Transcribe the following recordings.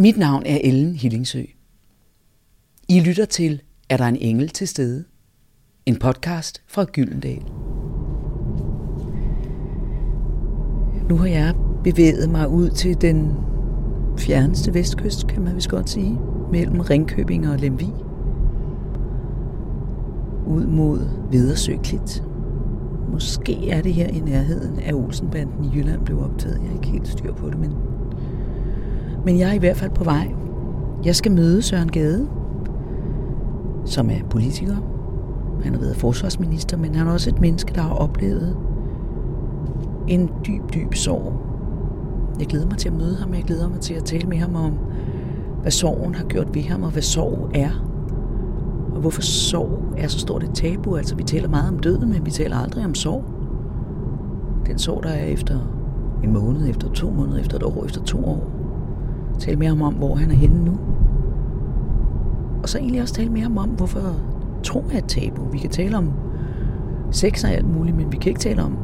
Mit navn er Ellen Hillingsø. I lytter til Er der en engel til stede? En podcast fra Gyldendal. Nu har jeg bevæget mig ud til den fjerneste vestkyst, kan man vist godt sige, mellem Ringkøbing og Lemvig. Ud mod Vedersøklit. Måske er det her i nærheden af Olsenbanden i Jylland blev optaget. Jeg er ikke helt styr på det, men, men jeg er i hvert fald på vej. Jeg skal møde Søren Gade, som er politiker. Han har været forsvarsminister, men han er også et menneske, der har oplevet en dyb, dyb sorg. Jeg glæder mig til at møde ham, jeg glæder mig til at tale med ham om, hvad sorgen har gjort ved ham, og hvad sorg er. Og hvorfor sorg er så stort et tabu. Altså, vi taler meget om døden, men vi taler aldrig om sorg. Den sorg, der er efter en måned, efter to måneder, efter et år, efter to år. Tale mere om, hvor han er henne nu. Og så egentlig også tale mere om, hvorfor tro er et tabu. Vi kan tale om sex og alt muligt, men vi kan ikke tale om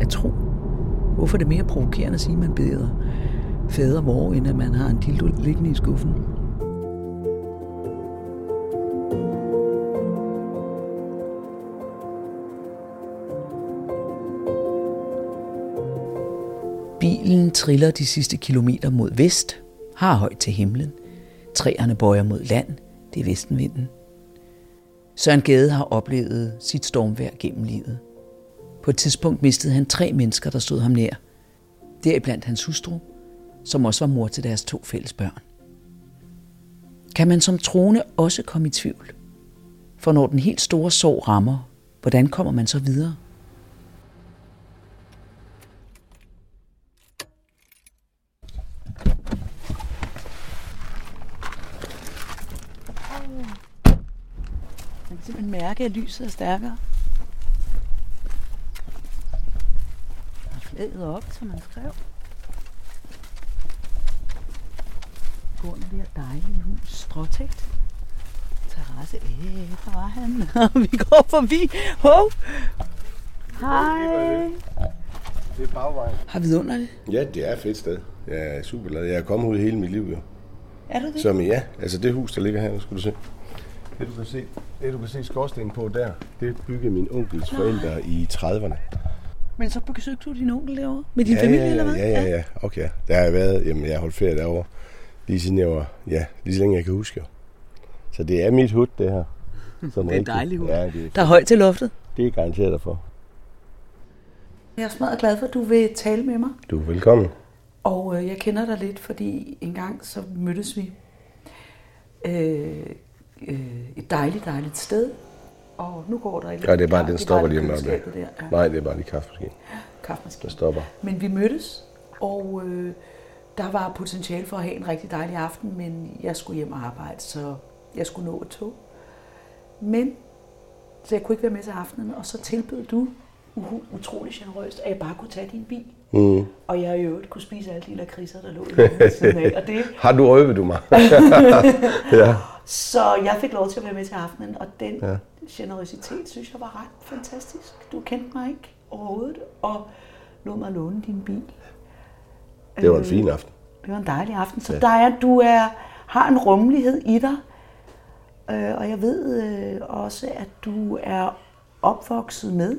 at tro. Hvorfor er det mere provokerende at sige, at man beder fader hvor, end at man har en dildo liggende i skuffen? Bilen triller de sidste kilometer mod vest, har højt til himlen. Træerne bøjer mod land, det er vestenvinden. Søren Gade har oplevet sit stormvær gennem livet. På et tidspunkt mistede han tre mennesker, der stod ham nær. Deriblandt hans hustru, som også var mor til deres to fælles børn. Kan man som troende også komme i tvivl? For når den helt store sorg rammer, hvordan kommer man så videre? Simpelthen mærke, at lyset er stærkere. flaget op, som man skrev. Går det der dejlige hus, stråtægt. Terrasse, øh, der var han. vi går forbi. Hov! Hej! Det er bagvejen. Har vi under det? Ja, det er et fedt sted. Jeg er super glad. Jeg er kommet ud hele mit liv, jo. Er du det? Som ja, altså det hus, der ligger her, nu skal du se. Det du kan se, det du kan se skorstenen på der, det byggede min onkels forældre i 30'erne. Men så besøgte du din onkel derovre? Med din ja, familie, ja, eller hvad? Ja, ja, ja. Okay. Der har jeg været, jamen jeg har holdt ferie derovre. Lige siden jeg var, ja, lige så længe jeg kan huske. Så det er mit hud, det her. Som det er dejligt hud. Ja, det er, der er højt til loftet. Det er garanteret derfor. Jeg er smadret glad for, at du vil tale med mig. Du er velkommen. Og øh, jeg kender dig lidt, fordi en gang så mødtes vi øh, øh, et dejligt, dejligt sted. Og nu går der ikke. Ja, det er bare, den stopper lige om. Ja. Nej, det er bare lige kaffemaskinen. Ja, kaffemaskinen. Der stopper. Men vi mødtes, og øh, der var potentiale for at have en rigtig dejlig aften, men jeg skulle hjem og arbejde, så jeg skulle nå et tog. Men, så jeg kunne ikke være med til aftenen, og så tilbød du utrolig generøst, at jeg bare kunne tage din bil. Mm. Og jeg i øvrigt kunne spise alle de lakridser, der lå i siden af. Og det... Har du røvet du mig? ja. Så jeg fik lov til at være med til aftenen, og den ja. generøsitet synes jeg var ret fantastisk. Du kendte mig ikke overhovedet, og lod mig låne din bil. Det var en fin aften. Det var en dejlig aften. Så ja. der er, du er, har en rummelighed i dig, øh, og jeg ved øh, også, at du er opvokset med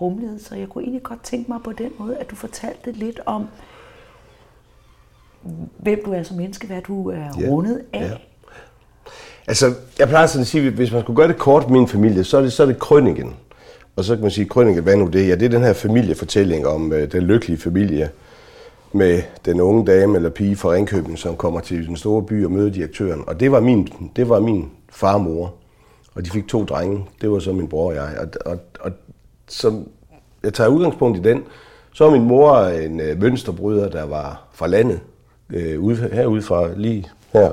rummelighed, så jeg kunne egentlig godt tænke mig på den måde, at du fortalte lidt om, hvem du er som menneske, hvad du er ja. rundet af. Ja. Altså, jeg plejer sådan at sige, at hvis man skulle gøre det kort med min familie, så er det, så er det krønningen. Og så kan man sige, krønningen, hvad nu det? Ja, det er den her familiefortælling om øh, den lykkelige familie med den unge dame eller pige fra Ringkøben, som kommer til den store by og møder direktøren. Og det var min, det var min farmor. og. Og de fik to drenge. Det var så min bror og jeg. Og, og, og som jeg tager udgangspunkt i den, så var min mor en øh, mønsterbryder, der var fra landet. Øh, ude, herude fra lige her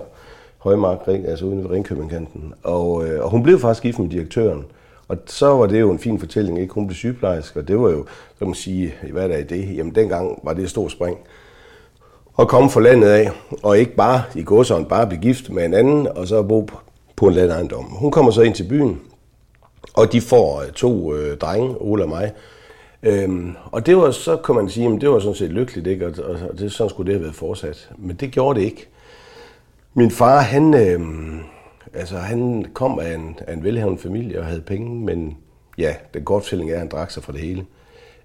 Højmark, altså uden ved Ringkøbingkanten. Og, øh, og hun blev faktisk gift med direktøren. Og så var det jo en fin fortælling, ikke? Hun blev sygeplejerske, og det var jo, så kan man sige, hvad er der i det? Jamen dengang var det et stort spring. At komme fra landet af, og ikke bare i godsøjen, bare blive gift med en anden, og så bo på en landejendom. Hun kommer så ind til byen, og de får øh, to øh, drenge, Ole og mig. Øhm, og det var, så kan man sige, at det var sådan set lykkeligt, ikke? Og, og det, sådan skulle det have været fortsat. Men det gjorde det ikke. Min far, han, øh, altså, han kom af en, af en velhavende familie og havde penge, men ja, den korte fortælling er, at han drak sig for det hele.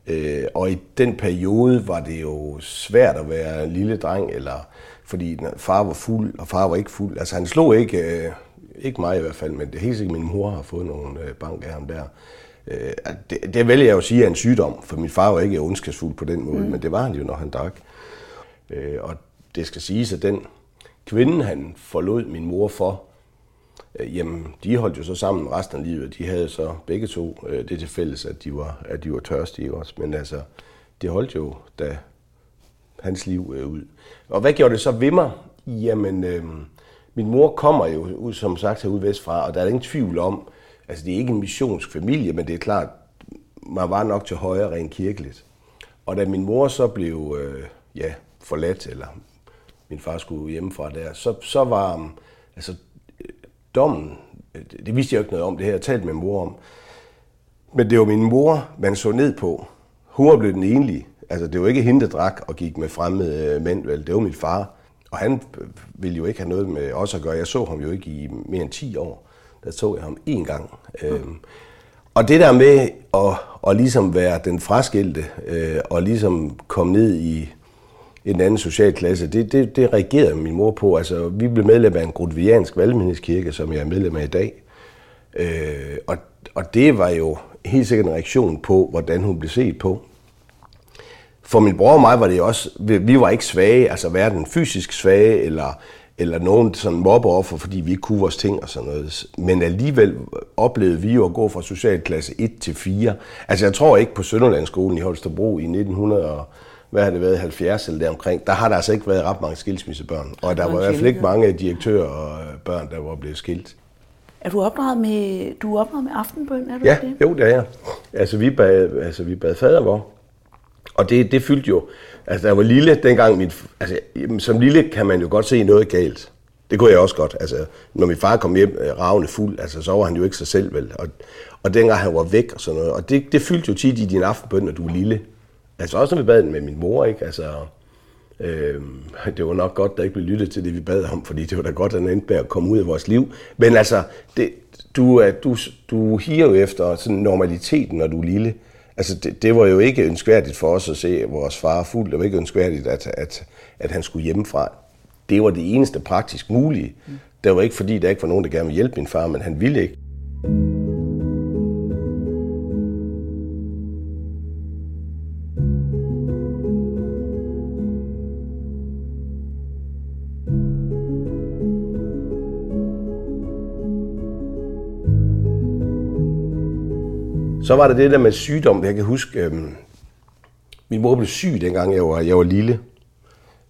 Øh, og i den periode var det jo svært at være en lille dreng, eller fordi far var fuld, og far var ikke fuld. Altså han slog ikke, øh, ikke mig i hvert fald, men det er helt sikkert, min mor har fået nogle øh, bank af ham der. Øh, det, det vælger jeg jo at sige er en sygdom, for min far var ikke ondskabsfuld på den måde, mm. men det var han jo, når han drak. Øh, og det skal siges, at den kvinden, han forlod min mor for, øh, jamen, de holdt jo så sammen resten af livet. De havde så begge to øh, det til fælles, at de var, at de var tørstige også. Men altså, det holdt jo da hans liv øh, ud. Og hvad gjorde det så ved mig? Jamen, øh, min mor kommer jo, ud, som sagt, herude vestfra, og der er ingen tvivl om, altså det er ikke en missionsk familie, men det er klart, man var nok til højre rent kirkeligt. Og da min mor så blev øh, ja, forladt, eller min far skulle hjemmefra der, så, så var um, altså, dommen, øh, det vidste jeg jo ikke noget om, det her jeg talt med mor om, men det var min mor, man så ned på. Hun var blevet den enlige. Altså, det var ikke hende, der drak og gik med fremmede øh, mænd, vel. Det var min far. Og han øh, ville jo ikke have noget med os at gøre. Jeg så ham jo ikke i mere end 10 år. Der så jeg ham én gang. Mm. Øhm, og det der med at, at ligesom være den fraskilte, øh, og ligesom komme ned i en anden social klasse, det, det, det reagerede min mor på. Altså, vi blev medlem af en grundviansk valgmenighedskirke, som jeg er medlem af i dag. Øh, og, og det var jo helt sikkert en reaktion på, hvordan hun blev set på. For min bror og mig var det også, vi var ikke svage, altså hverken fysisk svage, eller, eller nogen sådan mobbeoffer, fordi vi ikke kunne vores ting og sådan noget. Men alligevel oplevede vi jo at gå fra socialklasse 1 til 4. Altså jeg tror ikke på Sønderlandsskolen i Holstebro i 1900 hvad har det været, 70 eller deromkring, der har der altså ikke været ret mange skilsmissebørn. Og der var i hvert fald ikke mange direktører og børn, der var blevet skilt. Er du opdraget med, du er opdraget med aftenbøn, er du ja, det? jo, det er jeg. Altså, vi bad, altså, vi bad fadervor. Og det, det fyldte jo, altså, der var lille dengang, mit, altså, som lille kan man jo godt se noget galt. Det kunne jeg også godt. Altså, når min far kom hjem øh, ravne fuld, altså, så var han jo ikke sig selv, vel? Og, og dengang han var væk og sådan noget. Og det, det fyldte jo tit i din aftenbøn, når du er lille. Altså også når vi bad med min mor, ikke? Altså, øh, det var nok godt, der ikke blev lyttet til det, vi bad om, fordi det var da godt, at han endte med at komme ud af vores liv. Men altså, det, du, du, du higer jo efter sådan normaliteten, når du er lille. Altså, det, det var jo ikke ønskværdigt for os at se vores far fuld. Det var ikke ønskværdigt, at, at, at han skulle hjemmefra. Det var det eneste praktisk mulige. Det var ikke fordi, der ikke var nogen, der gerne ville hjælpe min far, men han ville ikke. Så var der det der med sygdom. Jeg kan huske, øhm, min mor blev syg, dengang jeg var, jeg var lille.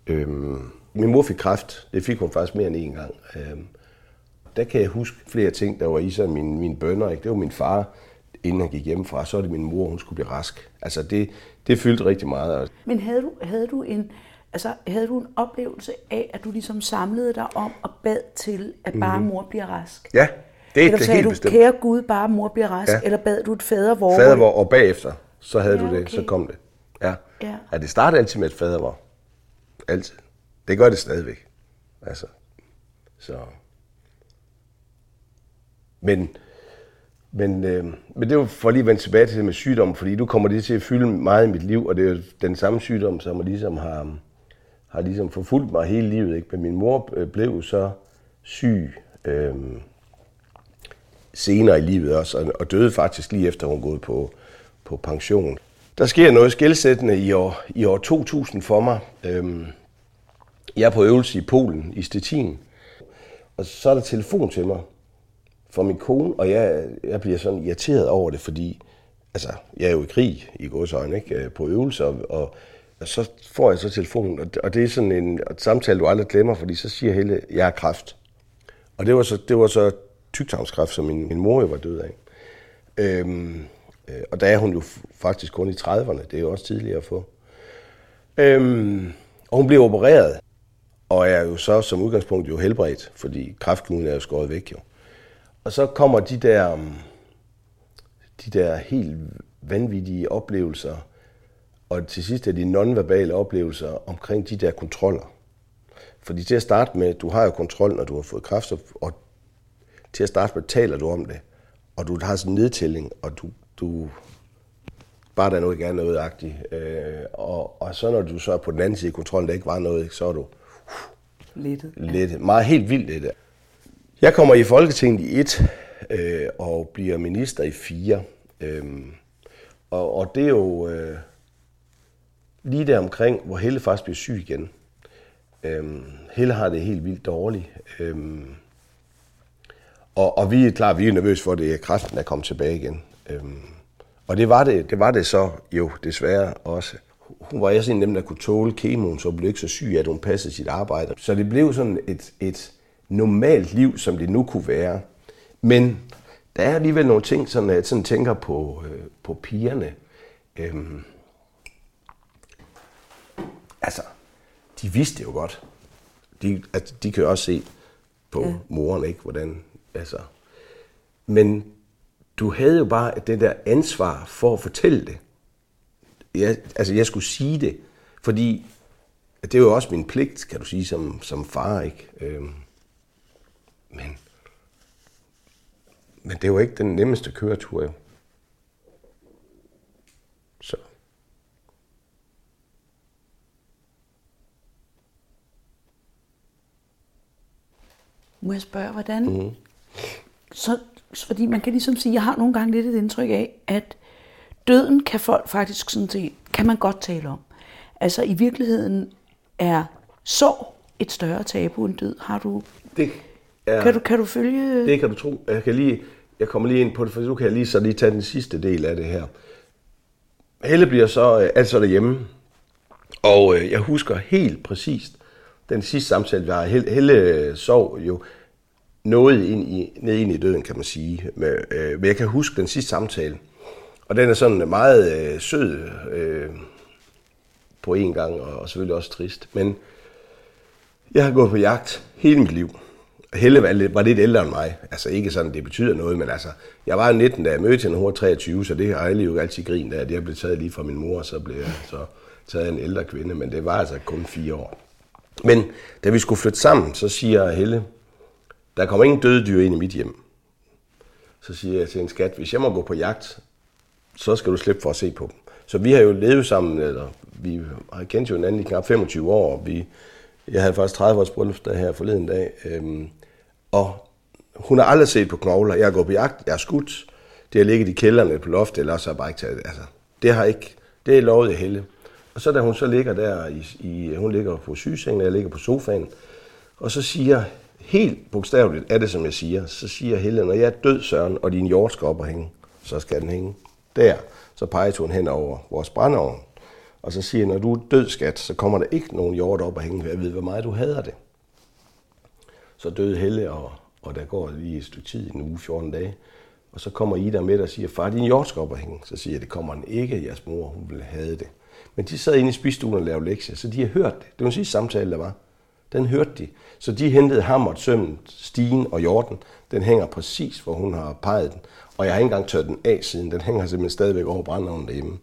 Øhm, min mor fik kræft. Det fik hun faktisk mere end en gang. Øhm, der kan jeg huske flere ting, der var i sig. Mine, mine bønder, ikke? det var min far, inden han gik hjemmefra. Så var det min mor, hun skulle blive rask. Altså det, det fyldte rigtig meget. Men havde du, havde du en... Altså, havde du en oplevelse af, at du ligesom samlede dig om og bad til, at bare mm. mor bliver rask? Ja, det, eller det sagde helt du, bestemt. kære Gud, bare mor bliver rask, ja. eller bad du et fadervor? Fadervor, og bagefter, så havde Ja, du det, okay. så kom det. Ja. Ja. ja, det startede altid med et fadervor. Altid. Det gør det stadigvæk. Altså, så... Men, men, øh, men det var for lige at vende tilbage til det med sygdom, fordi du kommer det til at fylde meget i mit liv, og det er jo den samme sygdom, som ligesom har, har ligesom forfulgt mig hele livet. Ikke? Men min mor øh, blev så syg øh, senere i livet også, og, døde faktisk lige efter hun gået på, på pension. Der sker noget skældsættende i år, i år 2000 for mig. Øhm, jeg er på øvelse i Polen, i Stettin, og så er der telefon til mig fra min kone, og jeg, jeg bliver sådan irriteret over det, fordi altså, jeg er jo i krig i godsøjne, ikke? Øh, på øvelser, og, og, og så får jeg så telefonen, og, og det er sådan en samtale, du aldrig glemmer, fordi så siger Helle, jeg har kræft. Og det var så, det var så tygtarmskræft, som min, min mor jo var død af. Øhm, øh, og der er hun jo faktisk kun i 30'erne, det er jo også tidligere at få. Øhm, og hun blev opereret, og er jo så som udgangspunkt jo helbredt, fordi kræftknuden er jo skåret væk jo. Og så kommer de der, øhm, de der helt vanvittige oplevelser, og til sidst er de nonverbale oplevelser omkring de der kontroller. Fordi til at starte med, du har jo kontrol, når du har fået kræft, og til at starte med taler du om det, og du har sådan en nedtælling, og du, du bare der er noget gerne noget agtigt. Øh, og, og så når du så er på den anden side af kontrollen, der ikke var noget, så er du uh, Lettet. lidt, meget helt vildt det der. Jeg kommer i Folketinget i et, øh, og bliver minister i fire. Øh, og, og det er jo øh, lige der omkring, hvor Helle faktisk bliver syg igen. Øh, Helle har det helt vildt dårligt. Øh, og, og vi er klar, vi er nervøse for, at det er kræften, der kommer tilbage igen. Øhm, og det var det, det var det så jo desværre også. Hun var også en af dem, der kunne tåle kemoen, så blev ikke så syg, at hun passede sit arbejde. Så det blev sådan et, et normalt liv, som det nu kunne være. Men der er alligevel nogle ting, som jeg sådan tænker på, øh, på pigerne. Øhm, altså, de vidste jo godt. De, altså, de kan jo også se på ja. moren, ikke, hvordan Altså. Men du havde jo bare det der ansvar for at fortælle det. Jeg, altså, jeg skulle sige det, fordi det er jo også min pligt, kan du sige, som, som far, ikke? Øhm, men, men det var ikke den nemmeste køretur, jo. Så. Må jeg spørge, hvordan, mm så, fordi man kan ligesom sige, jeg har nogle gange lidt et indtryk af, at døden kan folk faktisk sådan set, kan man godt tale om. Altså i virkeligheden er sorg et større tabu end død. Har du... Det er, kan, du, kan du følge... Det kan du tro. Jeg, kan lige, jeg kommer lige ind på det, for nu kan jeg lige så lige tage den sidste del af det her. Helle bliver så øh, altså derhjemme, og øh, jeg husker helt præcist den sidste samtale, vi har. Helle, Helle sov jo noget ind i, ned ind i døden, kan man sige. Med, øh, men jeg kan huske den sidste samtale, og den er sådan meget øh, sød øh, på en gang, og, og selvfølgelig også trist. Men jeg har gået på jagt hele mit liv. Helle var lidt, var lidt ældre end mig. Altså ikke sådan, det betyder noget, men altså, jeg var 19, da jeg mødte hende, hun var 23, så det har jeg jo altid grint af, at jeg blev taget lige fra min mor, og så blev jeg så taget af en ældre kvinde, men det var altså kun fire år. Men da vi skulle flytte sammen, så siger Helle, der kommer ingen døde dyr ind i mit hjem. Så siger jeg til en skat, hvis jeg må gå på jagt, så skal du slippe for at se på dem. Så vi har jo levet sammen, eller vi har kendt jo hinanden i knap 25 år. Og vi, jeg havde faktisk 30 års bryllupsdag her forleden dag. Øhm, og hun har aldrig set på knogler. Jeg har gået på jagt, jeg har skudt. Det har ligget i kælderne på loftet, eller så har jeg bare ikke taget det. Altså, det har ikke, det er lovet i helle. Og så da hun så ligger der, i, i, hun ligger på sygesengen, og jeg ligger på sofaen, og så siger helt bogstaveligt er det, som jeg siger. Så siger Helle, når jeg er død, Søren, og din jord skal op og hænge, så skal den hænge der. Så peger hun hen over vores brændeovn. Og så siger når du er død, skat, så kommer der ikke nogen jord op og hænge. Jeg ved, hvor meget du hader det. Så døde Helle, og, og der går lige et stykke tid, en uge, 14 dage. Og så kommer Ida med og siger, far, din jord skal op og hænge. Så siger jeg, det kommer den ikke, jeres mor, hun vil have det. Men de sad inde i spisstuen og lavede lektier, så de har hørt det. Det var en sidste samtale, der var. Den hørte de. Så de hentede hammert, sømmen, stigen og jorden. Den hænger præcis, hvor hun har peget den. Og jeg har ikke engang tørt den af siden. Den hænger simpelthen stadigvæk over brændovnen derhjemme.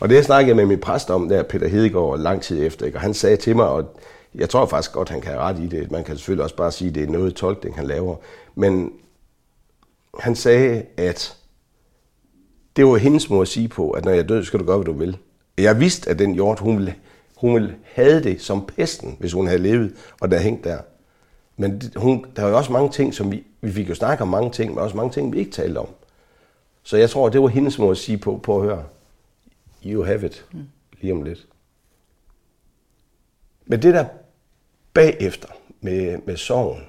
Og det jeg snakkede med min præst om, der Peter Hedegaard, lang tid efter. Ikke? Og han sagde til mig, og jeg tror faktisk godt, han kan have ret i det. Man kan selvfølgelig også bare sige, at det er noget tolkning, han laver. Men han sagde, at det var hendes måde at sige på, at når jeg er død, skal du gøre, hvad du vil. Jeg vidste, at den jord, hun ville hun ville have det som pesten, hvis hun havde levet, og der hængt der. Men hun, der er jo også mange ting, som vi, vi fik jo snakket om mange ting, men også mange ting, vi ikke talte om. Så jeg tror, det var hendes måde at sige på, på at høre. You have it. Mm. Lige om lidt. Men det der bagefter med, med sorgen.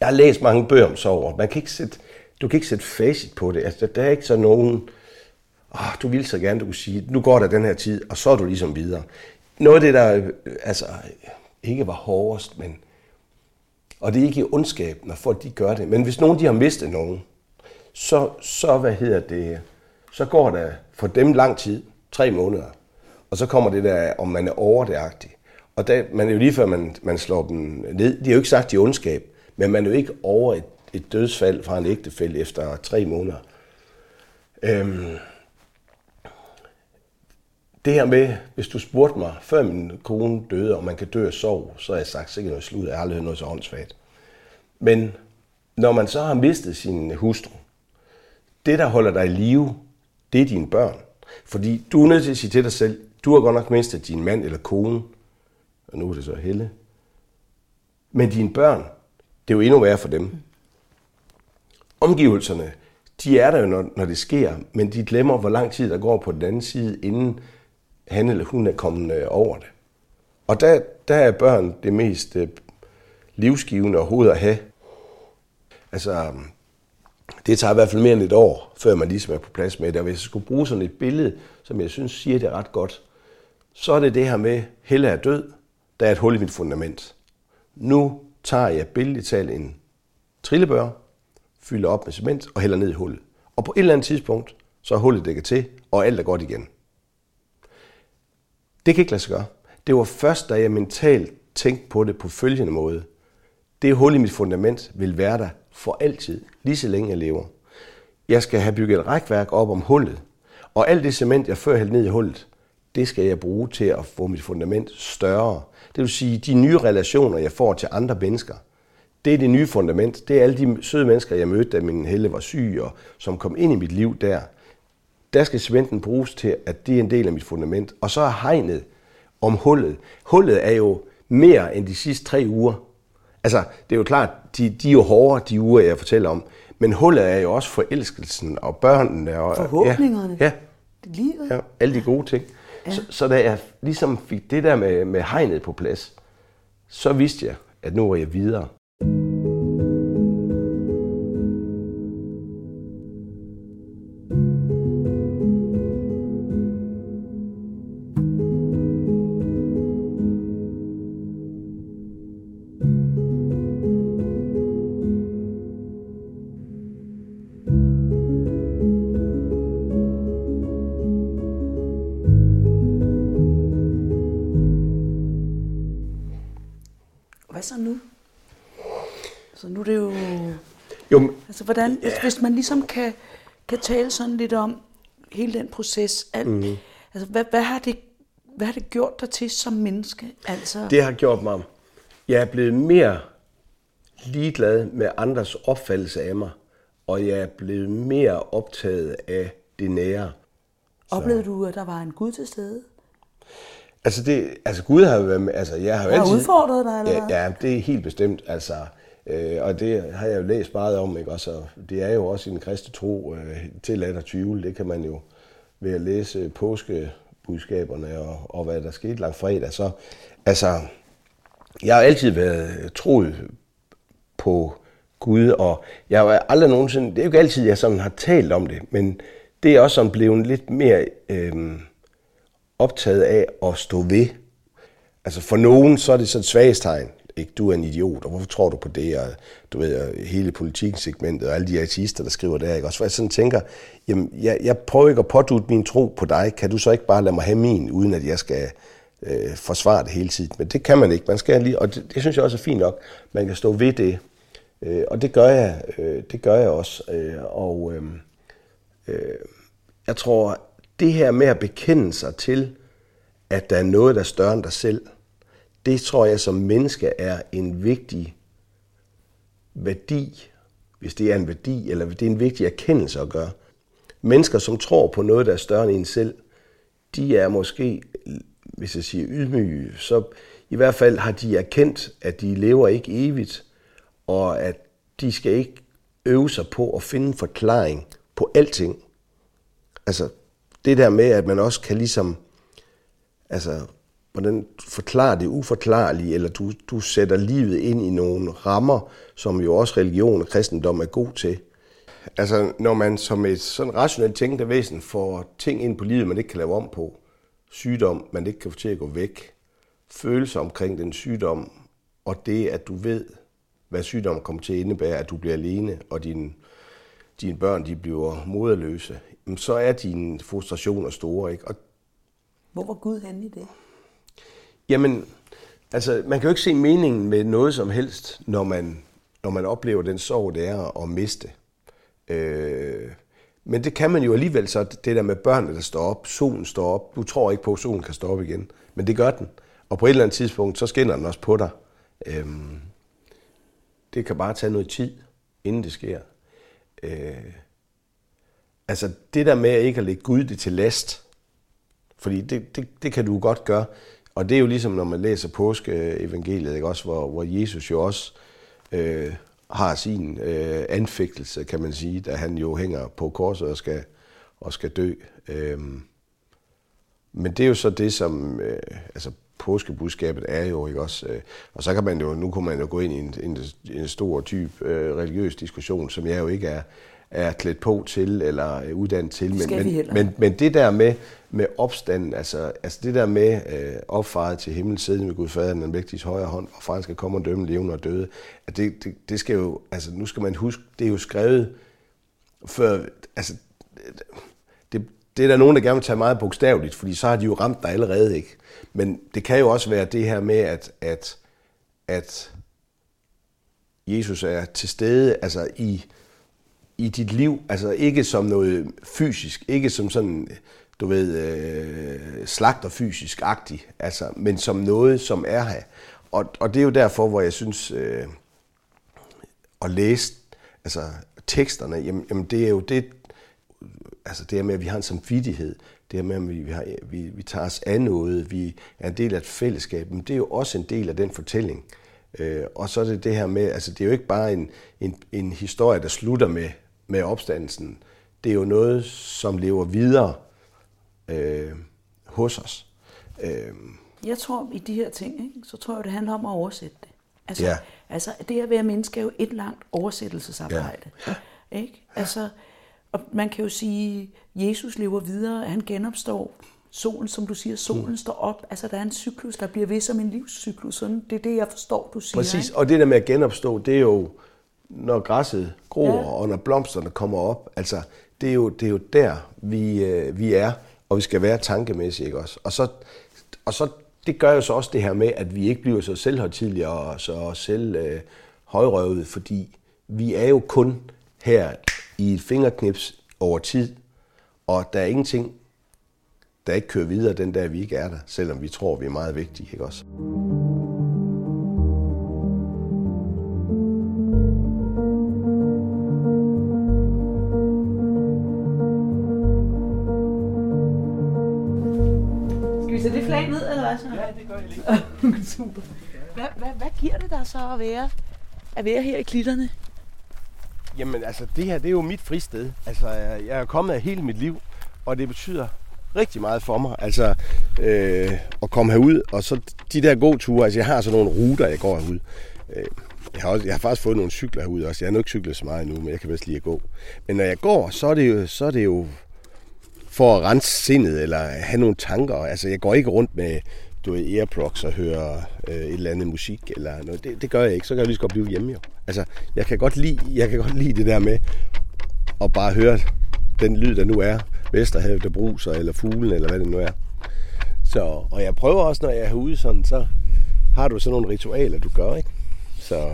Jeg har læst mange bøger om sorg, man kan ikke sætte, du kan ikke sætte facit på det. Altså, der er ikke så nogen oh, du ville så gerne, du kunne sige, nu går der den her tid, og så er du ligesom videre. Noget af det, der øh, altså, ikke var hårdest, men, og det er ikke ondskab, når folk de gør det, men hvis nogen de har mistet nogen, så, så hvad hedder det, så går der for dem lang tid, tre måneder, og så kommer det der, om man er overdeagtig. Og der, man er jo lige før, man, man slår dem ned. De har jo ikke sagt, de er ondskab, men man er jo ikke over et, et dødsfald fra en ægtefælde efter tre måneder. Øhm, det her med, hvis du spurgte mig, før min kone døde, og man kan dø af sorg, så har jeg sagt sikkert noget slut, Jeg har aldrig hørt noget så åndssvagt. Men når man så har mistet sin hustru, det der holder dig i live, det er dine børn. Fordi du er nødt til at sige til dig selv, du har godt nok mistet din mand eller kone, og nu er det så Helle. Men dine børn, det er jo endnu værre for dem. Omgivelserne, de er der jo, når, når det sker, men de glemmer, hvor lang tid der går på den anden side, inden han eller hun er kommet øh, over det. Og der, der er børn det mest øh, livsgivende overhovedet at have. Altså, um, det tager i hvert fald mere end et år, før man ligesom er på plads med det. Og hvis jeg skulle bruge sådan et billede, som jeg synes siger det ret godt, så er det det her med, Helle er død, der er et hul i mit fundament. Nu tager jeg billedligt til en trillebør, fylder op med cement og hælder ned i hullet. Og på et eller andet tidspunkt, så er hullet dækket til, og alt er godt igen. Det kan ikke lade sig gøre. Det var først, da jeg mentalt tænkte på det på følgende måde. Det hul i mit fundament vil være der for altid, lige så længe jeg lever. Jeg skal have bygget et rækværk op om hullet, og alt det cement, jeg før hældte ned i hullet, det skal jeg bruge til at få mit fundament større. Det vil sige, de nye relationer, jeg får til andre mennesker, det er det nye fundament. Det er alle de søde mennesker, jeg mødte, da min Helle var syg, og som kom ind i mit liv der. Der skal cementen bruges til, at det er en del af mit fundament. Og så er hegnet om hullet. Hullet er jo mere end de sidste tre uger. Altså, det er jo klart, de, de er jo hårdere, de uger, jeg fortæller om. Men hullet er jo også forelskelsen og børnene. Og, Forhåbningerne. Ja, ja, Livet. ja, alle de gode ting. Ja. Så, så da jeg ligesom fik det der med, med hegnet på plads, så vidste jeg, at nu var jeg videre. Hvordan, hvis, hvis man ligesom kan, kan tale sådan lidt om hele den proces, alt, mm. altså, hvad, hvad, har det, hvad har det gjort dig til som menneske? Altså, Det har gjort mig. Jeg er blevet mere ligeglad med andres opfattelse af mig, og jeg er blevet mere optaget af det nære. oplevede du, at der var en Gud til stede? Altså, det, altså Gud har jo været med, altså jeg har jo altid... udfordret dig, eller ja, ja, det er helt bestemt, altså. Øh, og det har jeg jo læst meget om, ikke? Også, det er jo også i den kristne tro øh, til at tvivle. Det kan man jo ved at læse påskebudskaberne og, og hvad der skete langt fredag. Så, altså, jeg har altid været troet på Gud, og jeg har aldrig nogensinde, det er jo ikke altid, jeg sådan har talt om det, men det er også sådan blevet lidt mere øh, optaget af at stå ved. Altså for nogen, så er det sådan et svagestegn. Ikke? Du er en idiot, og hvorfor tror du på det? Og du ved, og hele politikkensegmentet og alle de artister, der skriver der. Ikke? Også for jeg sådan tænker, jamen, jeg, jeg prøver ikke at pådute min tro på dig. Kan du så ikke bare lade mig have min, uden at jeg skal øh, forsvare det hele tiden? Men det kan man ikke. Man skal lige, og det, det synes jeg også er fint nok. Man kan stå ved det. Øh, og det gør jeg, øh, det gør jeg også. Øh, og øh, øh, jeg tror, det her med at bekende sig til, at der er noget, der er større end dig selv, det tror jeg som menneske er en vigtig værdi, hvis det er en værdi, eller det er en vigtig erkendelse at gøre. Mennesker, som tror på noget, der er større end en selv, de er måske, hvis jeg siger ydmyge, så i hvert fald har de erkendt, at de lever ikke evigt, og at de skal ikke øve sig på at finde en forklaring på alting. Altså, det der med, at man også kan ligesom, altså, hvordan forklare det uforklarlige, eller du, du sætter livet ind i nogle rammer, som jo også religion og kristendom er god til. Altså, når man som et sådan rationelt tænkende væsen får ting ind på livet, man ikke kan lave om på, sygdom, man ikke kan få til at gå væk, følelser omkring den sygdom, og det, at du ved, hvad sygdommen kommer til at indebære, at du bliver alene, og dine, dine børn de bliver moderløse, så er dine frustrationer store. Ikke? Og Hvor var Gud henne i det? Jamen, altså, man kan jo ikke se meningen med noget som helst, når man, når man oplever den sorg, det er at miste. Øh, Men det kan man jo alligevel så, det der med børnene, der står op, solen står op. Du tror ikke på, at solen kan stå op igen, men det gør den. Og på et eller andet tidspunkt, så skinner den også på dig. Øhm, det kan bare tage noget tid, inden det sker. Øh, altså det der med ikke at lægge Gud det til last, fordi det, det, det kan du godt gøre. Og det er jo ligesom, når man læser påskeevangeliet, ikke? Også, hvor, hvor Jesus jo også øh, har sin øh, anfægtelse, kan man sige, da han jo hænger på korset og skal, og skal dø. Øh, men det er jo så det, som øh, altså påskebudskabet er jo, ikke også? Øh, og så kan man jo, nu kunne man jo gå ind i en, en, en stor dyb øh, religiøs diskussion, som jeg jo ikke er, er klædt på til eller uddannet til. Men, men, men, men det der med, med opstanden, altså, altså det der med øh, opfaret til himmel, siddende med Gud Fader, den mægtiges højre hånd, og fra skal komme og dømme levende og døde, at det, det, det skal jo, altså nu skal man huske, det er jo skrevet før, altså det, det er der nogen, der gerne vil tage meget bogstaveligt, fordi så har de jo ramt dig allerede, ikke? Men det kan jo også være det her med, at, at, at Jesus er til stede altså i, i dit liv, altså ikke som noget fysisk, ikke som sådan, du ved, øh, slagter fysisk agtigt, altså, men som noget, som er her. Og, og det er jo derfor, hvor jeg synes, øh, at læse altså, teksterne, jamen, jamen det er jo det, altså det her med, at vi har en samvittighed, det her med, at vi, vi, har, vi, vi tager os af noget, vi er en del af et fællesskab, men det er jo også en del af den fortælling. Øh, og så er det det her med, altså det er jo ikke bare en, en, en historie, der slutter med, med opstandelsen. Det er jo noget, som lever videre øh, hos os. Øh, jeg tror, i de her ting, ikke, så tror jeg, det handler om at oversætte det. Altså, ja. altså det at være menneske er jo et langt oversættelsesarbejde. Ja. Ikke? Altså, og man kan jo sige, Jesus lever videre, han genopstår. Solen, som du siger, solen mm. står op. Altså, der er en cyklus, der bliver ved som en livscyklus. Sådan, det er det, jeg forstår, du siger. Præcis, ikke? og det der med at genopstå, det er jo, når græsset gror, ja. og når blomsterne kommer op. Altså, det er jo, det er jo der, vi, øh, vi er, og vi skal være tankemæssige, ikke også? Og så, og så, det gør jo så også det her med, at vi ikke bliver så selvhøjtidlige og så selv øh, højrøvede, fordi vi er jo kun her i et fingerknips over tid, og der er ingenting, der ikke kører videre den dag, vi ikke er der, selvom vi tror, vi er meget vigtige, ikke også? Flag ned, eller hvad så? Ja, det gør jeg lige. Super. Hvad, hvad, hvad giver det dig så at være, at være her i klitterne? Jamen altså, det her det er jo mit fristed. Altså, jeg er kommet af hele mit liv, og det betyder rigtig meget for mig. Altså, øh, at komme herud, og så de der gode ture. Altså, jeg har sådan nogle ruter, jeg går herud. Øh, jeg har, også, jeg har faktisk fået nogle cykler herude også. Jeg har nok ikke cyklet så meget endnu, men jeg kan bedst lide at gå. Men når jeg går, så er det jo, så er det jo for at rense sindet, eller have nogle tanker. Altså, jeg går ikke rundt med du er earplugs og hører øh, et eller andet musik eller noget. Det, det gør jeg ikke. Så kan jeg lige så godt blive hjemme jo. Altså, jeg kan godt lide, jeg kan godt lide det der med at bare høre den lyd, der nu er. Vesterhavet, der bruser, eller fuglen, eller hvad det nu er. Så, og jeg prøver også, når jeg er ude sådan, så har du sådan nogle ritualer, du gør, ikke? Så,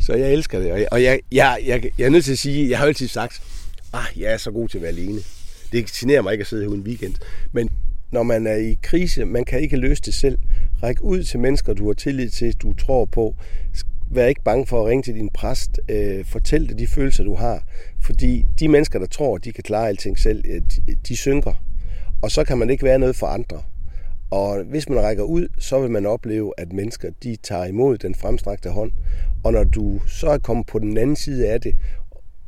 så jeg elsker det. Og jeg, og jeg, jeg, jeg, jeg er nødt til at sige, jeg har altid sagt, ah, jeg er så god til at være alene. Det generer mig ikke at sidde her en weekend. Men når man er i krise, man kan ikke løse det selv. Ræk ud til mennesker, du har tillid til, du tror på. Vær ikke bange for at ringe til din præst. Øh, fortæl dig de følelser, du har. Fordi de mennesker, der tror, de kan klare alting selv, øh, de, de synker. Og så kan man ikke være noget for andre. Og hvis man rækker ud, så vil man opleve, at mennesker de tager imod den fremstrakte hånd. Og når du så er kommet på den anden side af det,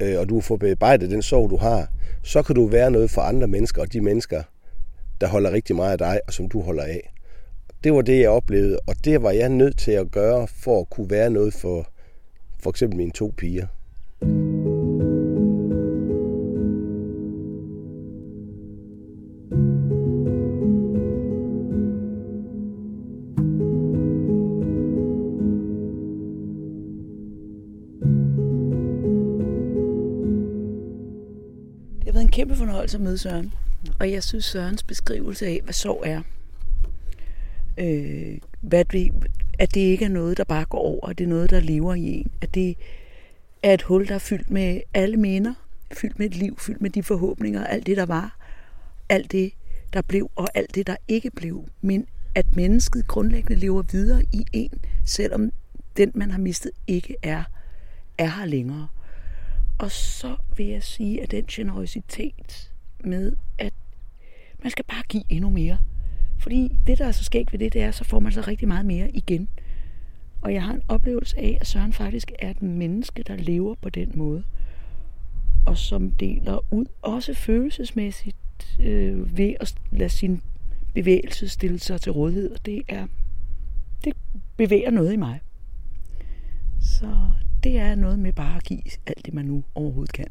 øh, og du får bearbejdet den sorg, du har, så kan du være noget for andre mennesker, og de mennesker, der holder rigtig meget af dig, og som du holder af. Det var det, jeg oplevede, og det var jeg nødt til at gøre, for at kunne være noget for for eksempel mine to piger. Fornøjelse at møde Søren. Og jeg synes, Sørens beskrivelse af, hvad sorg er, øh, hvad det, at det ikke er noget, der bare går over, at det er noget, der lever i en. At det er et hul, der er fyldt med alle minder, fyldt med et liv, fyldt med de forhåbninger, alt det, der var, alt det, der blev, og alt det, der ikke blev. Men at mennesket grundlæggende lever videre i en, selvom den, man har mistet, ikke er, er her længere. Og så vil jeg sige, at den generøsitet med, at man skal bare give endnu mere. Fordi det, der er så skægt ved det, det er, så får man så rigtig meget mere igen. Og jeg har en oplevelse af, at Søren faktisk er et menneske, der lever på den måde. Og som deler ud, også følelsesmæssigt, øh, ved at lade sin bevægelse stille sig til rådighed. Og det er, det bevæger noget i mig. Så det er noget med bare at give alt det, man nu overhovedet kan.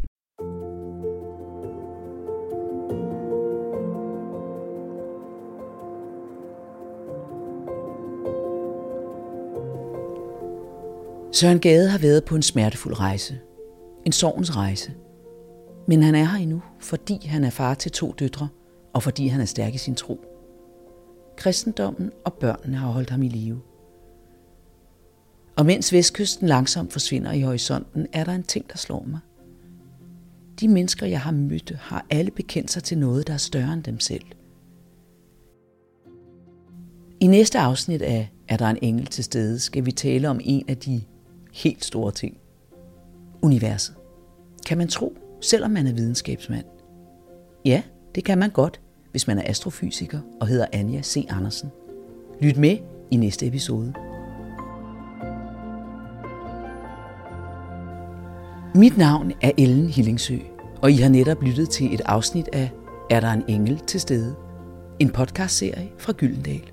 Søren Gade har været på en smertefuld rejse. En sorgens rejse. Men han er her endnu, fordi han er far til to døtre, og fordi han er stærk i sin tro. Kristendommen og børnene har holdt ham i live. Og mens vestkysten langsomt forsvinder i horisonten, er der en ting, der slår mig. De mennesker, jeg har mødt, har alle bekendt sig til noget, der er større end dem selv. I næste afsnit af Er der en engel til stede, skal vi tale om en af de helt store ting. Universet. Kan man tro, selvom man er videnskabsmand? Ja, det kan man godt, hvis man er astrofysiker og hedder Anja C. Andersen. Lyt med i næste episode. Mit navn er Ellen Hillingsø, og I har netop lyttet til et afsnit af Er der en engel til stede? En podcastserie fra Gyldendal.